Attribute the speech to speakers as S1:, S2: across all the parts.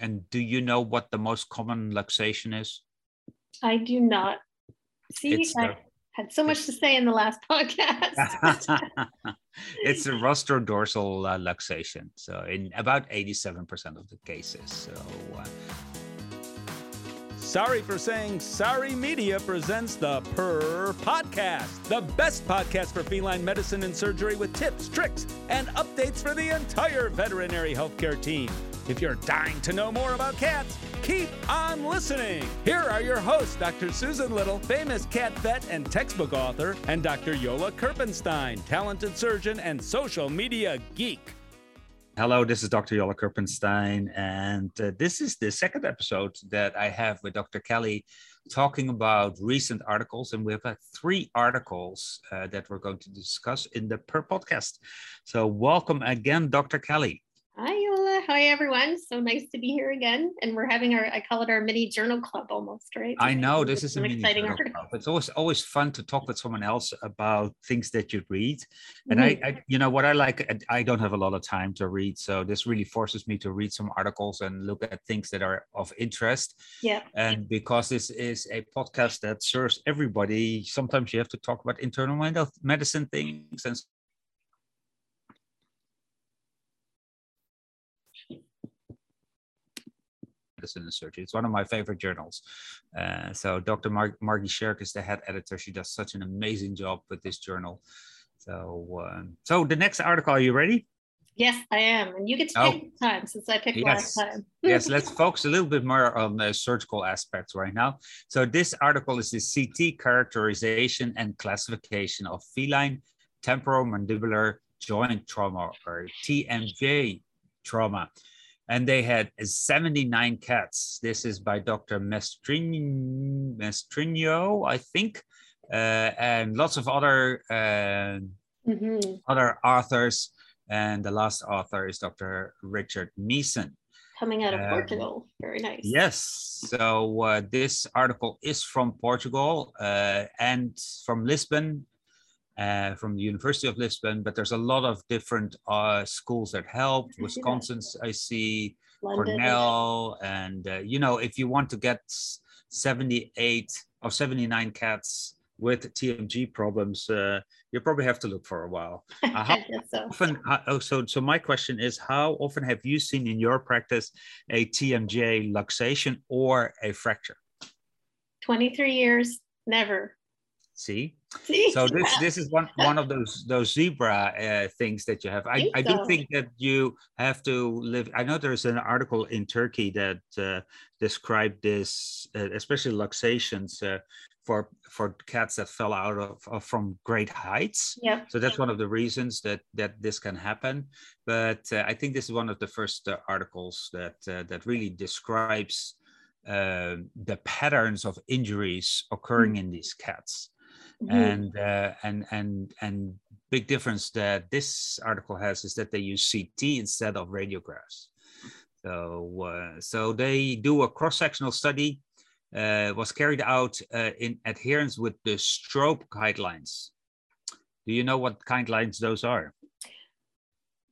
S1: and do you know what the most common luxation is?
S2: I do not. See,
S1: It's
S2: I
S1: the-
S2: had so much to say in the last podcast.
S1: it's a rostrodorsal uh, luxation. So in about 87% of the cases. So uh,
S3: Sorry for saying sorry media presents the Purr Podcast, the best podcast for feline medicine and surgery with tips, tricks, and updates for the entire veterinary healthcare team. If you're dying to know more about cats, keep on listening. Here are your hosts, Dr. Susan Little, famous cat vet and textbook author, and Dr. Yola Kerpenstein, talented surgeon and social media geek.
S1: Hello, this is Dr. Yola Kerpenstein, and uh, this is the second episode that I have with Dr. Kelly talking about recent articles. And we have uh, three articles uh, that we're going to discuss in the Purr Podcast. So, welcome again, Dr. Kelly.
S2: Hi, Yola. Hi, everyone. So nice to be here again. And we're having our, I call it our mini journal club almost, right?
S1: I know
S2: It's
S1: this is a
S2: an exciting article.
S1: club. It's always always fun to talk with someone else about things that you read. And
S2: Mhm.
S1: I, I, you know, what I like, I- I don't have a lot of time to read, so this really forces me to read some articles and look at things that are of interest.
S2: Yeah.
S1: And because this is a podcast that serves everybody, sometimes you have to talk about internal medicine things and medicine and surgery. It's one of my favorite journals. Uh, so Dr. Mar- Margie Sherk is the head editor. She does such an amazing job with this journal. So, um, so the next article, are you ready?
S2: Yes, I am. And you get to
S1: Oh.
S2: pick this time since I picked
S1: Yes.
S2: last time.
S1: yes, let's focus a little bit more on the surgical aspects right now. So this article is the CT characterization and classification of feline temporomandibular joint trauma or TMJ trauma. And they had 79 cats. This is by Dr. Mestrin- Mestrinho, I think, uh, and lots of other uh,
S2: Mhm.
S1: other authors. And the last author is Dr. Richard Meeson.
S2: Coming out of
S1: Um,
S2: Portugal. Very nice.
S1: Yes. So uh, this article is from Portugal uh, and from Lisbon, uh, from the University of Lisbon. But there's a lot of different uh, schools that helped. Wisconsin's, I see,
S2: London.
S1: Cornell, and uh, you know, if you want to get 78 or 79 cats with TMJ problems, uh, you probably have to look for a while. Uh, how
S2: so.
S1: often how- oh, so so my question is how often have you seen in your practice a tmj luxation or a fracture
S2: 23 years, never.
S1: See
S2: See?
S1: so this
S2: Yeah.
S1: this is one one of those those zebra uh, things that you have i,
S2: Think
S1: I do
S2: so.
S1: think that you have to live i know there's an article in turkey that uh, described this uh, especially luxations uh, for for cats that fell out of, of from great heights
S2: Yep.
S1: so that's one of the reasons that that this can happen but uh, i think this is one of the first uh, articles that uh, that really describes the patterns of injuries occurring in these cats And uh, and and and big difference that this article has is that they use ct instead of radiographs so uh, so they do a cross-sectional study uh, was carried out uh, in adherence with the strobe guidelines do you know what guidelines those are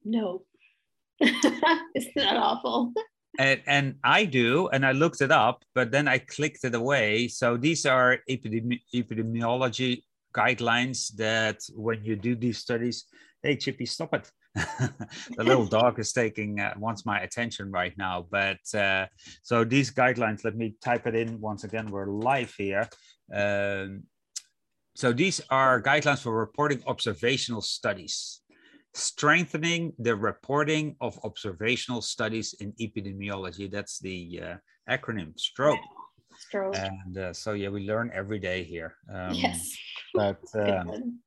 S2: No. Isn't that awful?
S1: And, and I do, and I looked it up, but then I clicked it away. So these are epidemi- epidemiology guidelines that when you do these studies, hey Chippy, stop it. the little dog is taking uh, wants my attention right now. But uh, so these guidelines, let me type it in once again. We're live here. Um, so these are guidelines for reporting observational studies strengthening the reporting of observational studies in epidemiology. That's the uh, acronym STROBE.
S2: Stroke.
S1: And uh, so, yeah, we learn every day here. Um,
S2: yes.
S1: But um,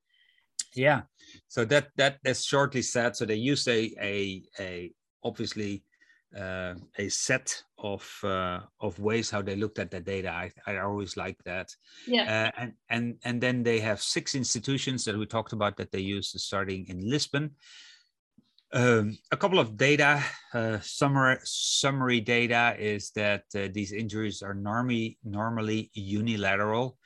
S1: yeah, so that that is shortly said. So they use a a, a obviously uh, a set of uh, of ways how they looked at the data. I, I always like that.
S2: Yeah.
S1: Uh, and and and then they have six institutions that we talked about that they use starting in Lisbon. Um, a couple of data uh, summary summary data is that uh, these injuries are normally normally unilateral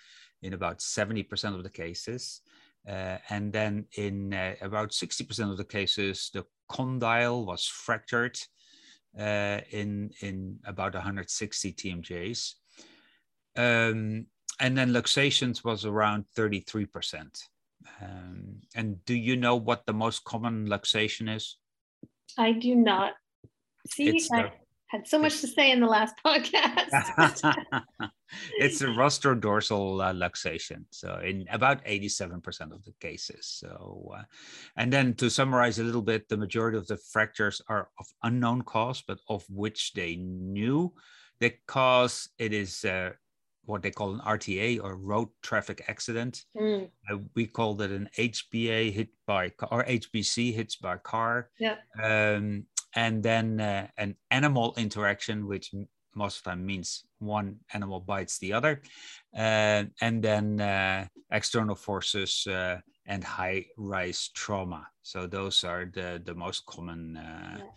S1: in about 70% of the cases. Uh, and then in uh, about 60% of the cases, the condyle was fractured. Uh, in in about 160 TMJs. Um, and then luxations was around 33%. Um, and do you know what the most common luxation is?
S2: I do not. See, I had so much to say in the last podcast.
S1: it's a rostrodorsal uh, luxation. So in about 87% of the cases. So, uh, and then to summarize a little bit, the majority of the fractures are of unknown cause, but of which they knew the cause. It is uh, what they call an RTA or road traffic accident.
S2: Mm,
S1: Uh, we called it an HBA hit by ca- or HBC hits by car.
S2: yeah.
S1: Um, and then uh, an animal interaction, which most of the time means one animal bites the other. Uh, and then uh, external forces uh, and high rise trauma. So those are the, the most common. Uh,
S2: Yeah.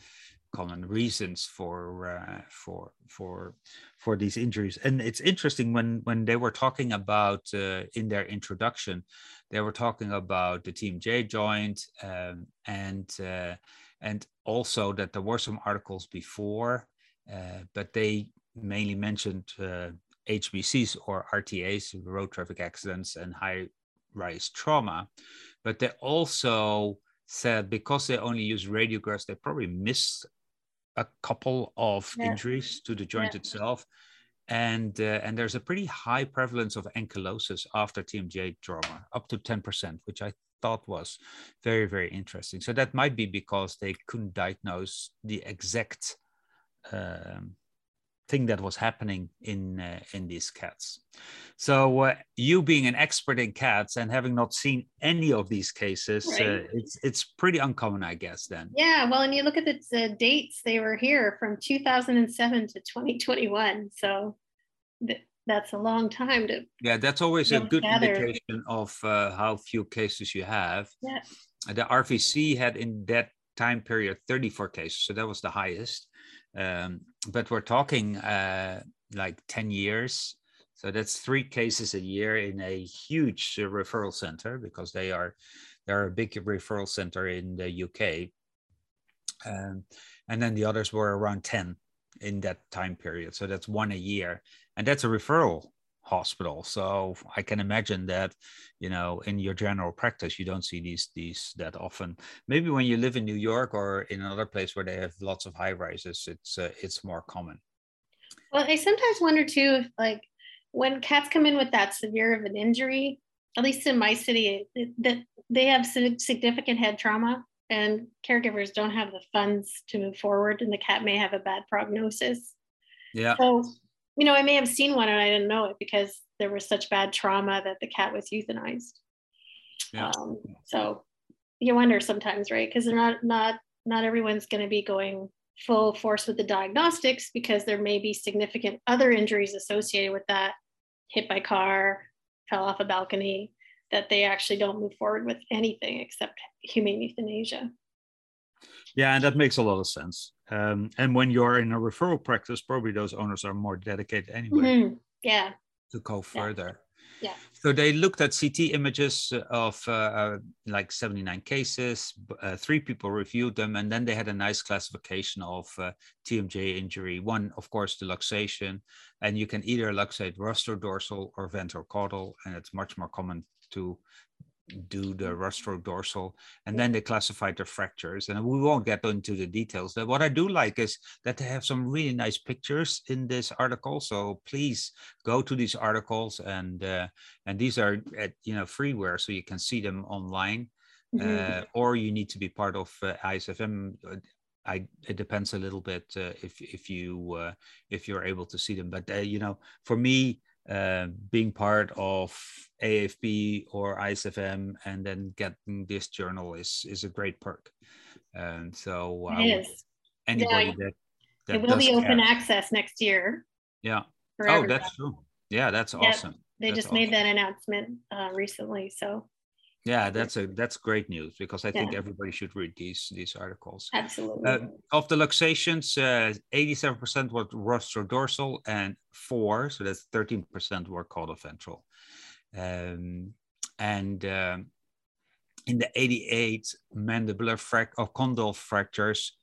S1: common reasons for uh, for for for these injuries and it's interesting when when they were talking about uh, in their introduction they were talking about the TMJ joint um, and uh, and also that there were some articles before uh, but they mainly mentioned uh, hbcs or rtas road traffic accidents and high rise trauma but they also said because they only use radiographs they probably missed a couple of
S2: Yeah.
S1: injuries to the joint
S2: Yeah.
S1: itself and uh, and there's a pretty high prevalence of ankylosis after TMJ trauma, up to 10%, which I thought was very very interesting. So that might be because they couldn't diagnose the exact um, thing that was happening in uh, in these cats. So uh, you being an expert in cats and having not seen any of these cases, uh, it's it's pretty uncommon, I guess. Then.
S2: Yeah, well, and you look at the, the dates they were here from 2007 to 2021. So th- that's a long time to,
S1: Yeah, that's always a good
S2: gather.
S1: indication of uh, how few cases you have.
S2: yeah.
S1: The RVC had in that time period 34 cases, so that was the highest. Um, but we're talking uh, like 10 years. So that's three cases a year in a huge uh, referral center because they are they're a big referral center in the UK. Um, and then the others were around 10 in that time period. So that's one a year. And that's a referral hospital. So I can imagine that, you know, in your general practice, you don't see these these that often. Maybe when you live in New York or in another place where they have lots of high rises, it's uh, it's more common.
S2: Well, I sometimes wonder too if like when cats come in with that severe of an injury, at least in my city, that they have significant head trauma and caregivers don't have the funds to move forward and the cat may have a bad prognosis.
S1: Yeah.
S2: So, you know, I may have seen one and I didn't know it because there was such bad trauma that the cat was euthanized.
S1: Yeah.
S2: Um, so you wonder sometimes, right? Because they're not not not everyone's going to be going full force with the diagnostics because there may be significant other injuries associated with that, hit by car, fell off a balcony, that they actually don't move forward with anything except humane euthanasia.
S1: Yeah, and that makes a lot of sense. Um, and when you're in a referral practice, probably those owners are more dedicated anyway
S2: Mhm. Yeah.
S1: to go further.
S2: Yeah.
S1: So they looked at CT images of uh, uh, like 79 cases. Uh, three people reviewed them, and then they had a nice classification of uh, TMJ injury. One, of course, the luxation, and you can either luxate rostrodorsal or ventral caudal, and it's much more common to do the rostrodorsal. And then they classified the fractures, and we won't get into the details. But what I do like is that they have some really nice pictures in this article. So please go to these articles and uh, and these are at you know freeware so you can see them online
S2: Mhm.
S1: uh, or you need to be part of uh, ISFM I it depends a little bit uh, if if you uh, if you're able to see them but uh, you know for me uh, being part of AFP or ISFM and then getting this journal is is a great perk and so I
S2: it is.
S1: anybody that, that
S2: It will be open
S1: care-
S2: access next year.
S1: yeah oh
S2: everyone.
S1: that's true yeah that's awesome
S2: They
S1: That's
S2: just made that announcement uh, recently. So
S1: Yeah, that's a that's great news because I think everybody should read these these articles.
S2: absolutely.
S1: Uh, of the luxations, uh, eighty-seven percent were rostrodorsal, and four, so that's thirteen percent were caudal-ventral. Um, and um, in the eighty-eight mandibular frac or condyle fractures,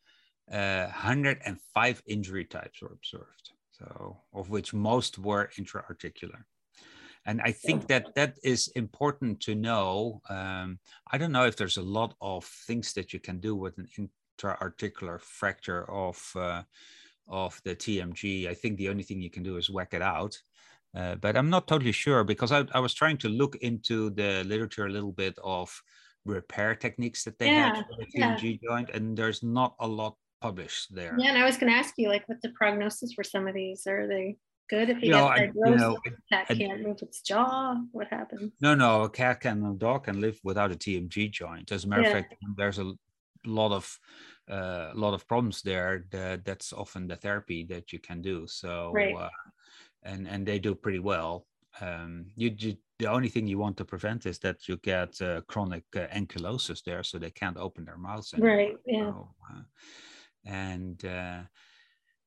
S1: uh, 105 injury types were observed. So, of which most were intra-articular. And I think that that is important to know. Um, I don't know if there's a lot of things that you can do with an intra-articular fracture of uh, of the TMJ. I think the only thing you can do is whack it out. Uh, but I'm not totally sure because I, I, was trying to look into the literature a little bit of repair techniques that they yeah, had for the TMJ yeah. joint, and there's not a lot published there.
S2: Yeah, and I was going to ask you, like, what's the prognosis for some of these? Are they good if you, you know, I, you know, cat I, can't move its jaw? What happens?
S1: No, no, a cat can, a dog can live without a TMJ joint. As a matter yeah. of fact, there's a lot of uh, a lot of problems there. That that's often the therapy that you can do. So. Right. Uh, and and they do pretty well. Um, you, you, the only thing you want to prevent is that you get uh, chronic uh, ankylosis there, so they can't open their mouths
S2: anymore. Right. Yeah. So, uh,
S1: and uh,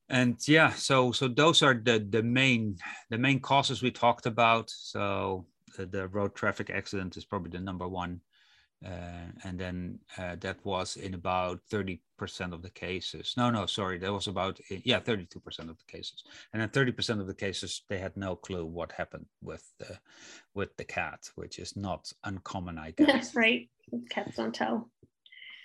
S1: and yeah, so so those are the the main the main causes we talked about. So the, the road traffic accident is probably the number one uh, and then uh, that was in about 30% of the cases. No, no, sorry, that was about, yeah, 32% of the cases. And then 30% of the cases, they had no clue what happened with the, with the cat, which is not uncommon, I guess.
S2: That's right. Cats don't tell.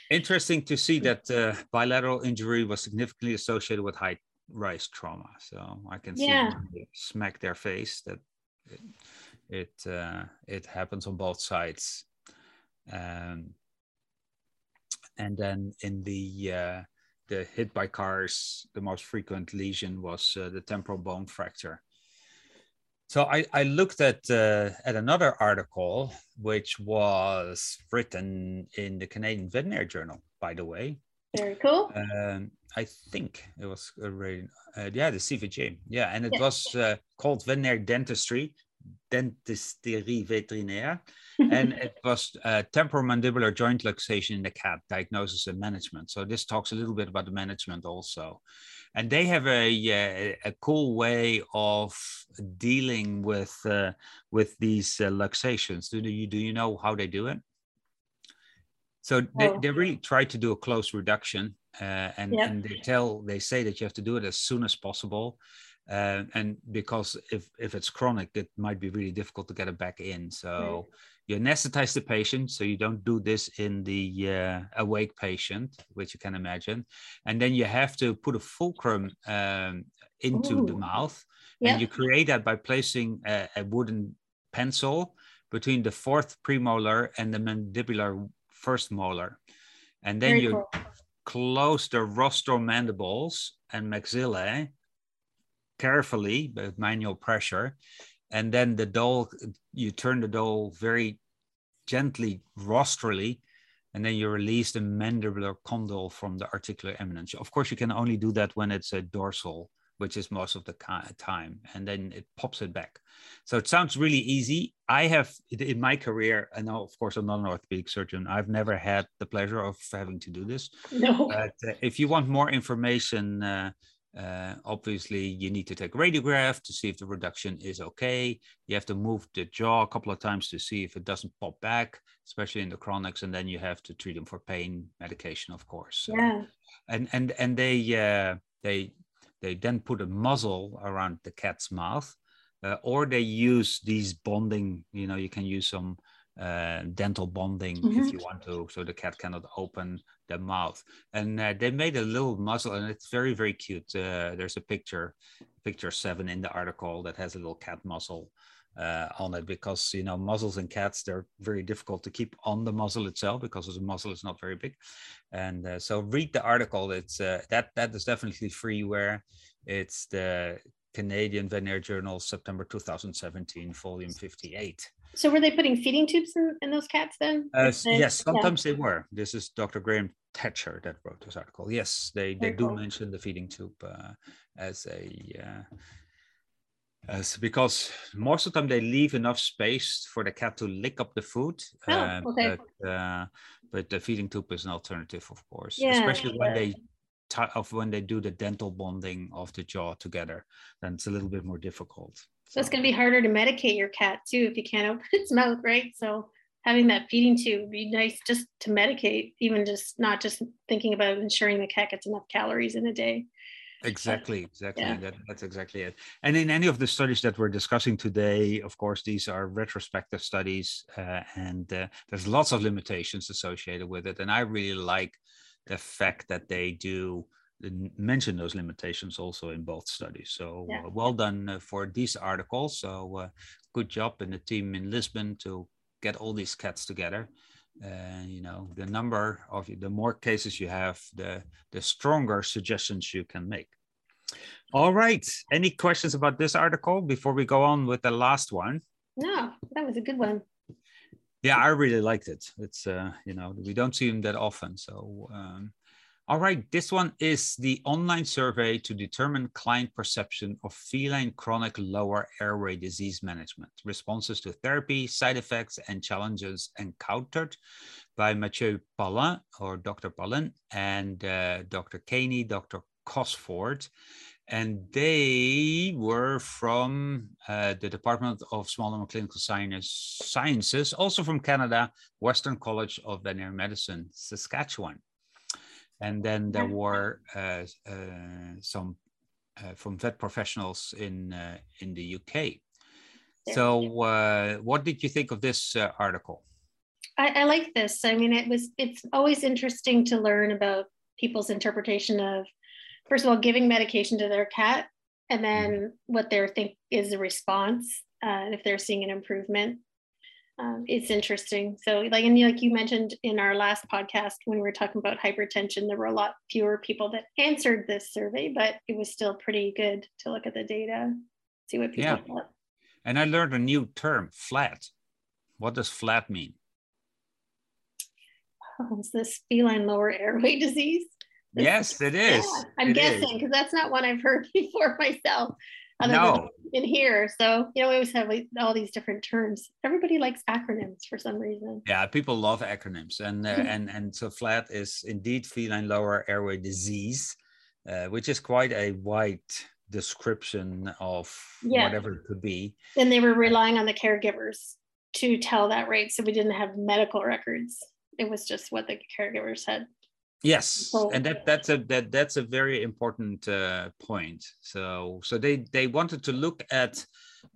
S1: Interesting to see that uh, bilateral injury was significantly associated with high rise trauma. So I can see yeah. smack their face that it, it, uh, it happens on both sides um, and then in the uh, the hit by cars, the most frequent lesion was uh, the temporal bone fracture. So I, I looked at uh, at another article which was written in the Canadian Veterinary Journal, by the way.
S2: Very cool.
S1: Um, I think it was already, uh, yeah, the CVJ. Yeah, and it was uh, called Veterinary Dentistry, Dentisterie Vétérinaire and it was uh, temporomandibular joint luxation in the cat diagnosis and management. So this talks a little bit about the management also. And they have a, a, a cool way of dealing with uh, with these uh, luxations. Do you do you know how they do it? So they, oh. they really try to do a close reduction, uh, and, yep. and they tell they say that you have to do it as soon as possible uh, and because if if it's chronic, it might be really difficult to get it back in. So right. you anesthetize the patient, so you don't do this in the uh, awake patient, which you can imagine, and then you have to put a fulcrum um, into Ooh. the mouth, yep. and you create that by placing a, a wooden pencil between the fourth premolar and the mandibular first molar, and then Very you cool. close the rostral mandibles and maxillae carefully with manual pressure. And then the dole, you turn the dole very gently rostrally, and then you release the mandibular condyle from the articular eminence. Of course, you can only do that when it's a dorsal, which is most of the time, and then it pops it back. So it sounds really easy. I have in my career, and now of course, I'm not an orthopedic surgeon. I've never had the pleasure of having to do this.
S2: No.
S1: But uh, if you want more information, uh, uh, obviously, you need to take a radiograph to see if the reduction is okay. You have to move the jaw a couple of times to see if it doesn't pop back, especially in the chronics, and then you have to treat them for pain medication, of course.
S2: Yeah.
S1: And and and they uh, they they then put a muzzle around the cat's mouth, uh, or they use these bonding. You know, you can use some uh, dental bonding mm-hmm. if you want to, so the cat cannot open the mouth. And uh, they made a little muzzle, and it's very very cute. Uh, there's a picture, picture seven in the article that has a little cat muzzle uh, on it because you know muzzles in cats they're very difficult to keep on the muzzle itself because the muzzle is not very big. And uh, so read the article. It's uh, that that is definitely freeware. It's the Canadian Veterinary Journal, September 2017, volume 58.
S2: So were they putting feeding tubes in, in those cats then?
S1: Uh, yes, sometimes yeah. they were. This is Dr. Graham Thatcher that wrote this article. Yes, they, they do cool. mention the feeding tube uh, as a uh, as because most of the time they leave enough space for the cat to lick up the food.
S2: Oh, uh, okay.
S1: But, uh, but the feeding tube is an alternative, of course, yeah, especially when they of when they do the dental bonding of the jaw together. Then it's a little bit more difficult.
S2: So it's going to be harder to medicate your cat too if you can't open its mouth, right? So having that feeding tube would be nice just to medicate, even just not just thinking about ensuring the cat gets enough calories in a day.
S1: Exactly, exactly.
S2: Yeah.
S1: That, that's exactly it. And in any of the studies that we're discussing today, of course, these are retrospective studies, uh, and uh, there's lots of limitations associated with it. And I really like the fact that they do mention those limitations also in both studies. So
S2: Yeah.
S1: uh, well done uh, for these articles. So uh, good job in the team in Lisbon to get all these cats together. Uh, you know, the number of the more cases you have, the the stronger suggestions you can make. All right. Any questions about this article before we go on with the last one?
S2: No, that was a good one.
S1: Yeah, I really liked it. It's uh, you know, we don't see them that often. So um, all right, this one is the online survey to determine client perception of feline chronic lower airway disease management, responses to therapy, side effects, and challenges encountered by Mathieu Paulin or Dr. Paulin and uh, Dr. Caney, Dr. Cosford. And they were from uh, the Department of Small and Clinical Science, Sciences, also from Canada, Western College of Veterinary Medicine, Saskatchewan. And then there were uh, uh, some uh, from vet professionals in uh, in the UK. So, uh, what did you think of this uh, article?
S2: I, I like this. I mean, it was it's always interesting to learn about people's interpretation of, first of all, giving medication to their cat, and then what they think is the response, uh, if they're seeing an improvement. Um, it's interesting. So, like, and like you mentioned in our last podcast when we were talking about hypertension, there were a lot fewer people that answered this survey, but it was still pretty good to look at the data, see what people
S1: Yeah.
S2: thought.
S1: And I learned a new term, FLAD. What does FLAD mean?
S2: Oh, is this feline lower airway disease? This-
S1: Yes, it is.
S2: Yeah, I'm
S1: It
S2: guessing because that's not one I've heard before myself. Other
S1: No.
S2: than in here. So, you know, we always have like, all these different terms. Everybody likes acronyms for some reason.
S1: Yeah, people love acronyms, and uh, and and so FLAD is indeed feline lower airway disease, uh, which is quite a wide description of
S2: Yeah.
S1: whatever it could be.
S2: And they were relying on the caregivers to tell that rate. So we didn't have medical records. It was just what the caregivers had.
S1: Yes,
S2: So-
S1: and that that's a that that's a very important uh, point. So so they they wanted to look at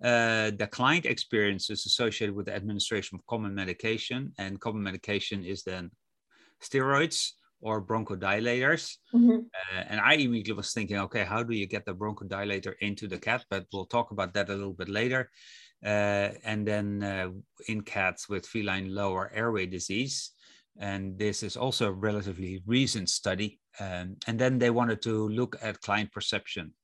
S1: uh, the client experiences associated with the administration of common medication, and common medication is then steroids or bronchodilators.
S2: Mhm.
S1: Uh, and I immediately was thinking, okay, how do you get the bronchodilator into the cat? But we'll talk about that a little bit later. Uh, and then uh, in cats with feline lower airway disease. And this is also a relatively recent study. Um, and then they wanted to look at client perception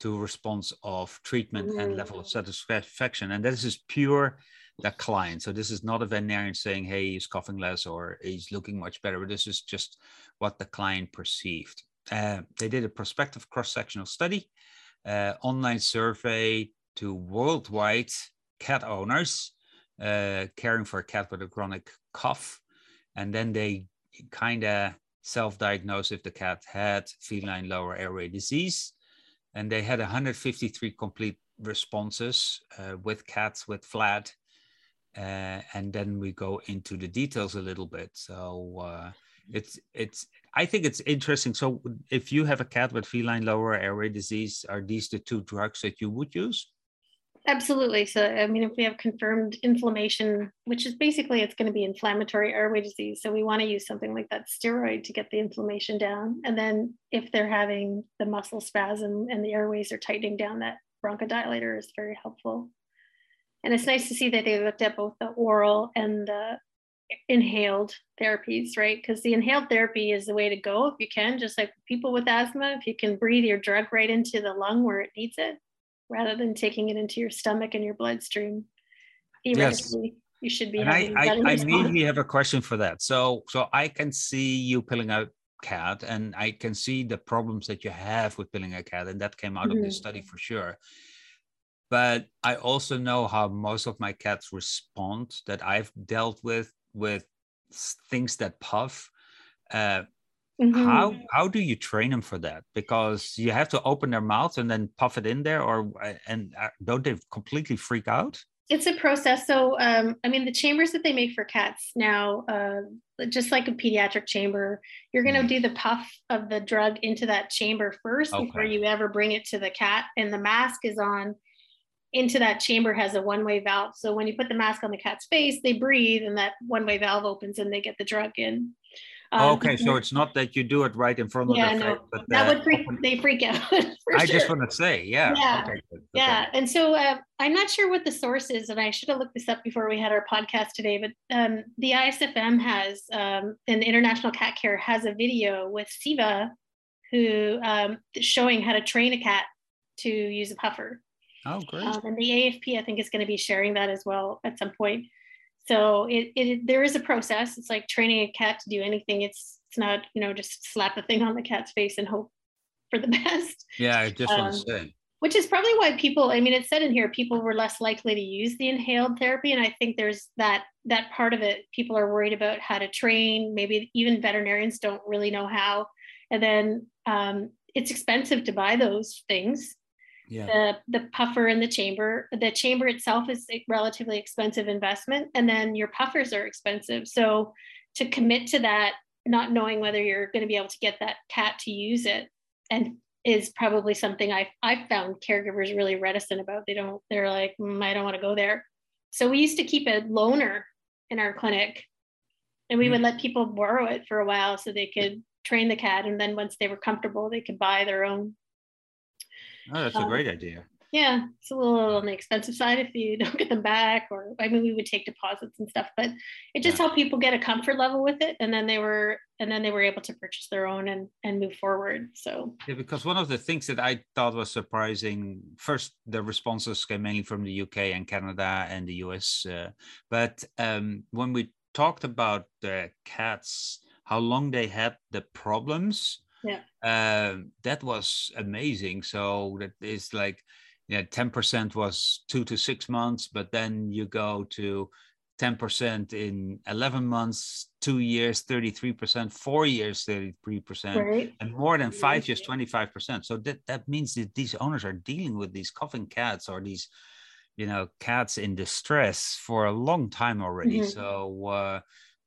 S1: to response of treatment and level of satisfaction. And this is pure the client. So this is not a veterinarian saying, hey, he's coughing less or he's looking much better. But this is just what the client perceived. Uh, they did a prospective cross-sectional study, uh, online survey to worldwide cat owners uh, caring for a cat with a chronic cough, and then they kind of self-diagnosed if the cat had feline lower airway disease, and they had 153 complete responses uh, with cats with FLAD. Uh, and then we go into the details a little bit. So uh, it's it's I think it's interesting. So if you have a cat with feline lower airway disease, are these the two drugs that you would use?
S2: Absolutely. So, I mean, if we have confirmed inflammation, which is basically it's going to be inflammatory airway disease. So, we want to use something like that steroid to get the inflammation down. And then, if they're having the muscle spasm and the airways are tightening down, that bronchodilator is very helpful. And it's nice to see that they looked at both the oral and the inhaled therapies, right? Because the inhaled therapy is the way to go if you can, just like people with asthma, if you can breathe your drug right into the lung where it needs it, rather than taking it into your stomach and your bloodstream. Theoretically, you should be
S1: And I, I, I immediately have a question for that. So, so I can see you pilling a cat, and I can see the problems that you have with pilling a cat, and that came out of this study for sure. But I also know how most of my cats respond that I've dealt with with things that puff. Uh,
S2: Mhm.
S1: How how do you train them for that? Because you have to open their mouth and then puff it in there, or uh, and uh, don't they completely freak out?
S2: it's a process. So, um, I mean, the chambers that they make for cats now, uh, just like a pediatric chamber, you're going to do the puff of the drug into that chamber first
S1: Okay.
S2: before you ever bring it to the cat. And the mask is on into that chamber has a one way valve. So when you put the mask on the cat's face, they breathe and that one way valve opens and they get the drug in. Um,
S1: okay, so it's not that you do it right in front of
S2: yeah,
S1: the
S2: no,
S1: but
S2: that
S1: uh,
S2: would freak, they freak out.
S1: I just want to say, yeah.
S2: Yeah,
S1: okay, okay.
S2: Yeah, and so uh, I'm not sure what the source is, and I should have looked this up before we had our podcast today. But um, the ISFM has, um, and International Cat Care has a video with Siva, who um, showing how to train a cat to use a puffer.
S1: Oh, great.
S2: Um, and the AFP, I think, is going to be sharing that as well at some point. So it, it there is a process. It's like training a cat to do anything. It's it's not you know just slap a thing on the cat's face and hope for the best
S1: yeah, I just want
S2: um,
S1: to say.
S2: which is probably why people i mean it said in here people were less likely to use the inhaled therapy and i think there's that that part of it people are worried about how to train maybe even veterinarians don't really know how and then um, it's expensive to buy those things
S1: Yeah.
S2: the the puffer in the chamber the chamber itself is a relatively expensive investment and then your puffers are expensive so to commit to that not knowing whether you're going to be able to get that cat to use it and is probably something I I found caregivers really reticent about. They don't. They're like, mm, I don't want to go there. So we used to keep a loaner in our clinic, and we would let people borrow it for a while so they could train the cat, and then once they were comfortable, they could buy their own.
S1: Oh, that's a
S2: um,
S1: great idea.
S2: Yeah, it's a little on the expensive side if you don't get them back, or I mean, we would take deposits and stuff, but it just
S1: Yeah.
S2: helped people get a comfort level with it, and then they were and then they were able to purchase their own and and move forward. So
S1: Yeah, because one of the things that I thought was surprising, first, the responses came mainly from the UK and Canada and the US. Uh, but um, when we talked about the cats, how long they had the problems,
S2: Yeah.
S1: um, that was amazing. So that is like, yeah, 10% was two to six months, but then you go to 10% in 11 months, two years, 33%, four years, 33%
S2: right,
S1: and more than five years, 25%. So that, that means that these owners are dealing with these coughing cats or these, you know, cats in distress for a long time already.
S2: Mhm.
S1: So, uh,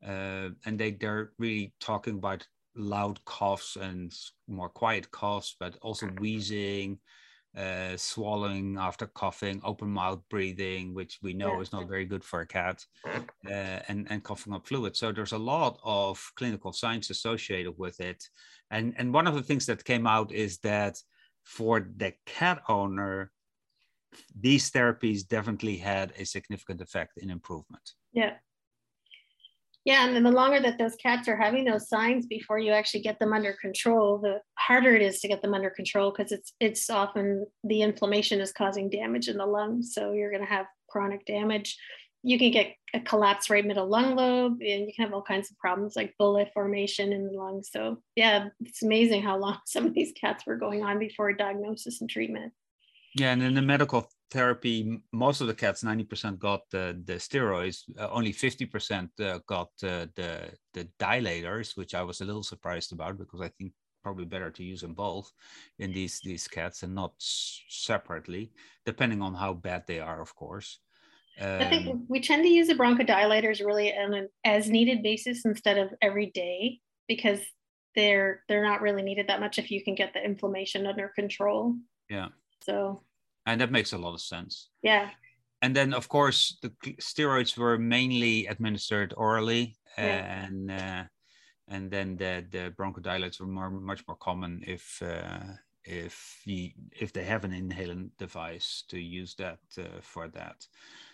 S1: uh, and they, they're really talking about loud coughs and more quiet coughs, but also wheezing, uh, swallowing after coughing, open mouth breathing, which we know
S2: Yeah.
S1: is not very good for a cat, uh, and, and coughing up fluid. So there's a lot of clinical signs associated with it. And, and one of the things that came out is that for the cat owner, these therapies definitely had a significant effect in improvement.
S2: yeah. Yeah, and then the longer that those cats are having those signs before you actually get them under control, the harder it is to get them under control because it's it's often the inflammation is causing damage in the lungs. So you're going to have chronic damage. You can get a collapse right middle lung lobe, and you can have all kinds of problems like bulla formation in the lungs. So yeah, it's amazing how long some of these cats were going on before diagnosis and treatment.
S1: Yeah, and in the medical therapy, most of the cats, 90% got the, the steroids, uh, only 50% uh, got uh, the, the dilators, which I was a little surprised about because I think probably better to use them both in these, these cats and not separately, depending on how bad they are, of course.
S2: I think
S1: Um,
S2: we tend to use the bronchodilators really on an as needed basis instead of every day because they're they're not really needed that much if you can get the inflammation under control.
S1: yeah,
S2: So
S1: and that makes a lot of sense.
S2: yeah,
S1: and then of course the steroids were mainly administered orally
S2: Yeah.
S1: and uh, and then the the bronchodilators were more much more common if uh, if you, if they have an inhalant device to use that uh, for that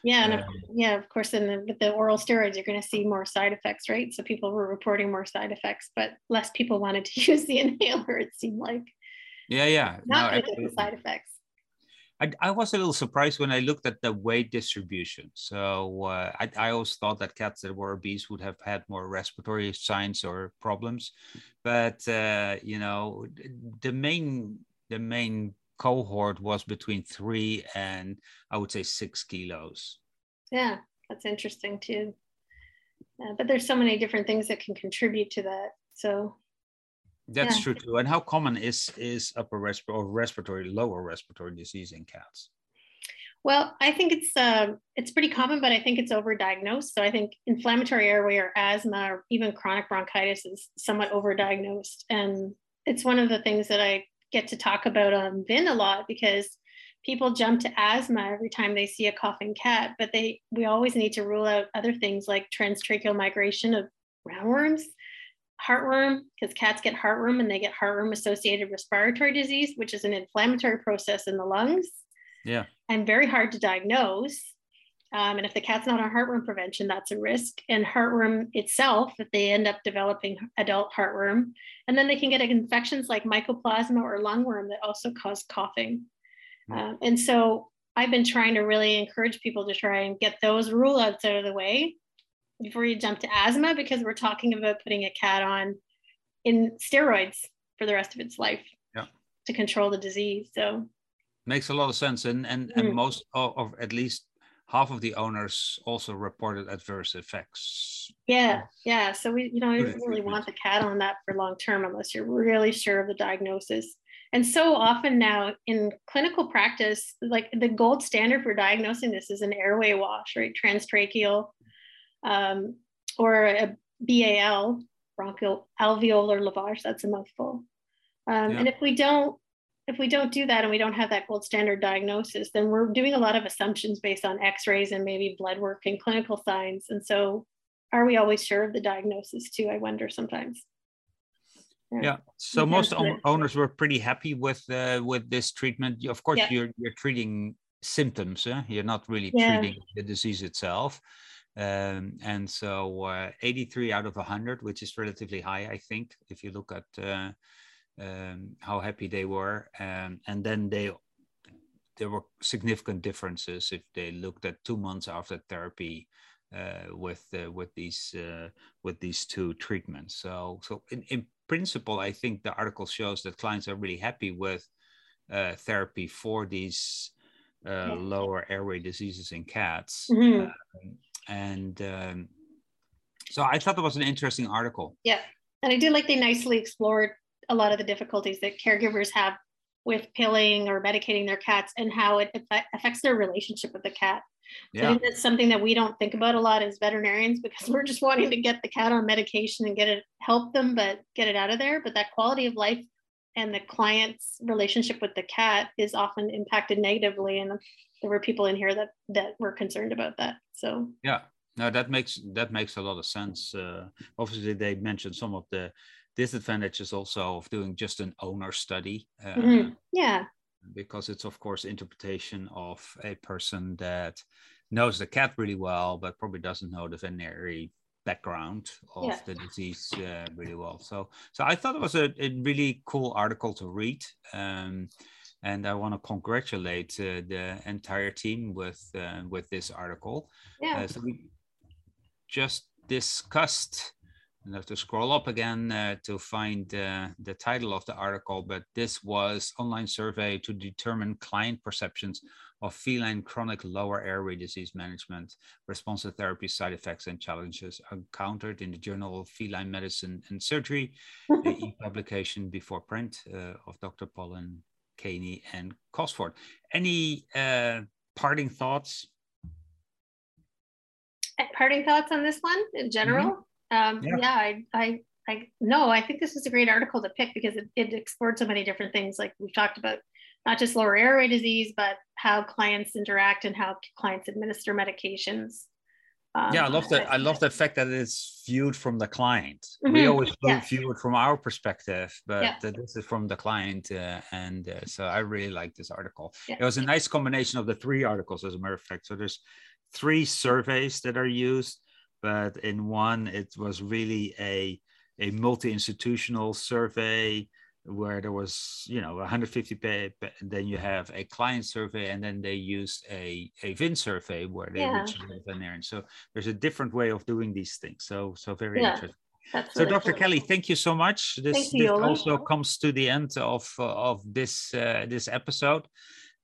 S2: yeah, and of,
S1: Um,
S2: yeah, of course, in the, with the oral steroids, you're going to see more side effects, right? So people were reporting more side effects, but less people wanted to use the inhaler. It seemed like
S1: yeah yeah no,
S2: not the side effects.
S1: I, I was a little surprised when I looked at the weight distribution. So uh, I, I always thought that cats that were obese would have had more respiratory signs or problems, but uh, you know the main the main cohort was between three and I would say six kilos.
S2: Yeah, that's interesting too. Uh, but there's so many different things that can contribute to that. So
S1: That's
S2: Yeah.
S1: true too. And how common is is upper respiratory or respiratory lower respiratory disease in cats?
S2: Well, I think it's uh, it's pretty common, but I think it's overdiagnosed. So I think inflammatory airway or asthma or even chronic bronchitis is somewhat overdiagnosed, and it's one of the things that I get to talk about on VIN a lot because people jump to asthma every time they see a coughing cat, but they we always need to rule out other things like transtracheal migration of roundworms, heartworm, because cats get heartworm and they get heartworm associated respiratory disease, which is an inflammatory process in the lungs.
S1: Yeah.
S2: And very hard to diagnose. Um, and if the cat's not on heartworm prevention, that's a risk. And heartworm itself, if they end up developing adult heartworm, and then they can get infections like mycoplasma or lungworm that also cause coughing. Uh, and so I've been trying to really encourage people to try and get those rule outs out of the way before you jump to asthma, because we're talking about putting a cat on in steroids for the rest of its life
S1: yeah.
S2: to control the disease. So
S1: makes a lot of sense. And and, mm. and most of, of at least half of the owners also reported adverse effects.
S2: Yeah, yeah. So we, you know, I really want the cat on that for long term unless you're really sure of the diagnosis. And so often now in clinical practice, like the gold standard for diagnosing this is an airway wash, right? Transtracheal um, or a BAL, bronchial alveolar lavage. That's a mouthful. Um, yeah. And if we don't, if we don't do that and we don't have that gold standard diagnosis, then we're doing a lot of assumptions based on X-rays and maybe blood work and clinical signs. And so, are we always sure of the diagnosis too? I wonder sometimes.
S1: Yeah. yeah. So most owners were pretty happy with uh, with this treatment. Of course, yeah. you're you're treating symptoms. Eh? You're not really yeah. treating the disease itself. Um, and so uh, 83 out of 100, which is relatively high, I think, if you look at uh, um, how happy they were. Um, and then they there were significant differences if they looked at two months after therapy uh, with uh, with these uh, with these two treatments. So so in, in principle, I think the article shows that clients are really happy with uh, therapy for these uh, lower airway diseases in cats. Mm-hmm. Um, and um, so I thought that was an interesting article.
S2: Yeah. And I do like they nicely explored a lot of the difficulties that caregivers have with pilling or medicating their cats and how it affects their relationship with the cat. Yeah. I think that's something that we don't think about a lot as veterinarians because we're just wanting to get the cat on medication and get it help them, but get it out of there. But that quality of life and the client's relationship with the cat is often impacted negatively. And there were people in here that that were concerned about that. So
S1: yeah, no, that makes that makes a lot of sense. Uh, obviously, they mentioned some of the disadvantages also of doing just an owner study. Uh,
S2: mm-hmm. Yeah
S1: because it's of course interpretation of a person that knows the cat really well but probably doesn't know the veterinary background of yeah. the disease uh, really well so so i thought it was a, a really cool article to read um, and i want to congratulate uh, the entire team with uh, with this article
S2: yeah.
S1: Uh, so we just discussed I have to scroll up again uh, to find uh, the title of the article, but this was online survey to determine client perceptions of feline chronic lower airway disease management, responsive therapy side effects and challenges encountered in the Journal of Feline Medicine and Surgery, the e-publication before print uh, of Dr. Paulin, Caney, and Cosford. Any uh, parting thoughts?
S2: Parting thoughts on this one in general? Mm -hmm. Um, yeah. yeah, I, I, I, no, I think this was a great article to pick because it, it explored so many different things. Like we've talked about not just lower airway disease, but how clients interact and how clients administer medications.
S1: Um, yeah, I love that. I love the fact that it's viewed from the client. Mm-hmm. We always yeah. view it from our perspective, but yeah. this is from the client, uh, and uh, so I really like this article. Yeah. It was a nice combination of the three articles, as a matter of fact. So there's three surveys that are used but in one it was really a a multi-institutional survey where there was you know 150 pay, then you have a client survey and then they used a a vin survey where they yeah. reached veterinarian so there's a different way of doing these things so so very yeah. interesting
S2: That's
S1: so, Dr. Cool. Kelly, thank you so much. This, this also comes to the end of of this uh, this episode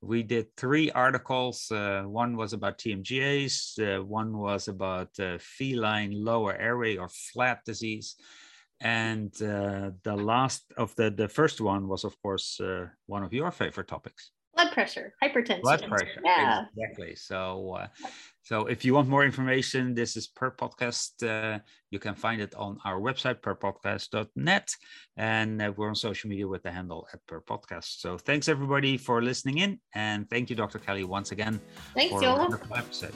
S1: we did three articles. Uh, one was about TMGAs. uh, one was about uh, feline lower airway or FLAD disease. And uh, the last of the, the first one was, of course, uh, one of your favorite topics.
S2: blood pressure, hypertension.
S1: Blood pressure.
S2: Yeah.
S1: Exactly. So, uh, so if you want more information, this is Purr Podcast. Uh, you can find it on our website, purrpodcast.net. And uh, we're on social media with the handle at Purr Podcast. So thanks everybody for listening in. And thank you, Dr. Kelly, once again.
S2: Thanks,
S1: for
S2: Yola.
S1: episode.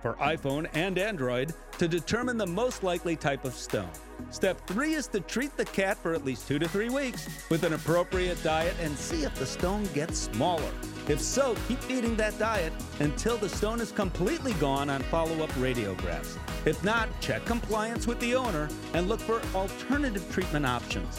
S3: for iPhone and Android to determine the most likely type of stone. Step three is to treat the cat for at least two to three weeks with an appropriate diet and see if the stone gets smaller. If so, keep feeding that diet until the stone is completely gone on follow up radiographs. If not, check compliance with the owner and look for alternative treatment options.